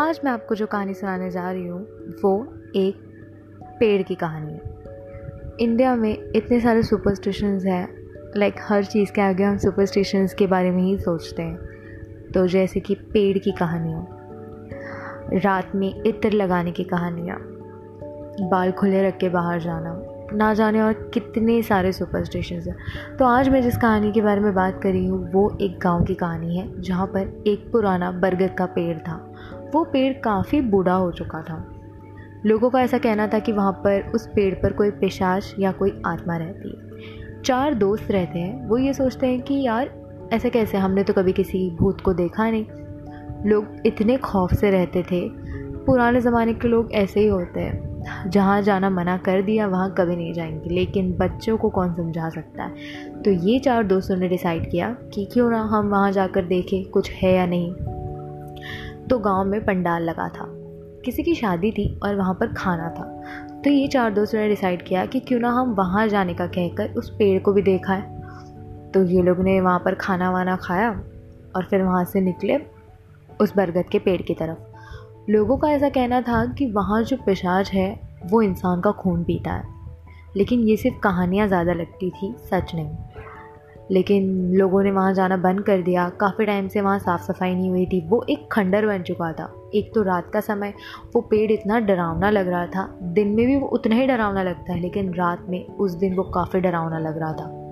आज मैं आपको जो कहानी सुनाने जा रही हूँ, वो एक पेड़ की कहानी है। इंडिया में इतने सारे सुपरस्टिशंस हैं लाइक हर चीज़ के आगे हम सुपरस्टिशंस के बारे में ही सोचते हैं। तो जैसे कि पेड़ की कहानियाँ, रात में इत्र लगाने की कहानियाँ, बाल खुले रख के बाहर जाना, ना जाने और कितने सारे सुपरस्टिशंस हैं। तो आज मैं जिस कहानी के बारे में बात कर रही हूँ, वो एक गाँव की कहानी है, जहाँ पर एक पुराना बरगद का पेड़ था। वो पेड़ काफ़ी बूढ़ा हो चुका था। लोगों का ऐसा कहना था कि वहाँ पर उस पेड़ पर कोई पिशाच या कोई आत्मा रहती है। चार दोस्त रहते हैं। वो ये सोचते हैं कि यार, ऐसे कैसे? हमने तो कभी किसी भूत को देखा नहीं। लोग इतने खौफ से रहते थे। पुराने ज़माने के लोग ऐसे ही होते हैं। जहाँ जाना मना कर दिया, वहाँ कभी नहीं जाएँगे। लेकिन बच्चों को कौन समझा सकता है? तो ये चार दोस्तों ने डिसाइड किया कि क्यों ना हम वहाँ जाकर देखें कुछ है या नहीं। तो गाँव में पंडाल लगा था। किसी की शादी थी और वहाँ पर खाना था। तो ये चार दोस्तों ने डिसाइड किया कि क्यों ना हम वहाँ जाने का कहकर उस पेड़ को भी देखा है। तो ये लोग ने वहाँ पर खाना वाना खाया और फिर वहाँ से निकले उस बरगद के पेड़ की तरफ़। लोगों का ऐसा कहना था कि वहाँ जो पिशाच है, वो इंसान का खून पीता है। लेकिन ये सिर्फ़ कहानियाँ ज़्यादा लगती थी, सच नहीं। लेकिन लोगों ने वहाँ जाना बंद कर दिया। काफ़ी टाइम से वहाँ साफ़ सफ़ाई नहीं हुई थी। वो एक खंडर बन चुका था। एक तो रात का समय, वो पेड़ इतना डरावना लग रहा था। दिन में भी वो उतना ही डरावना लगता है, लेकिन रात में उस दिन वो काफ़ी डरावना लग रहा था।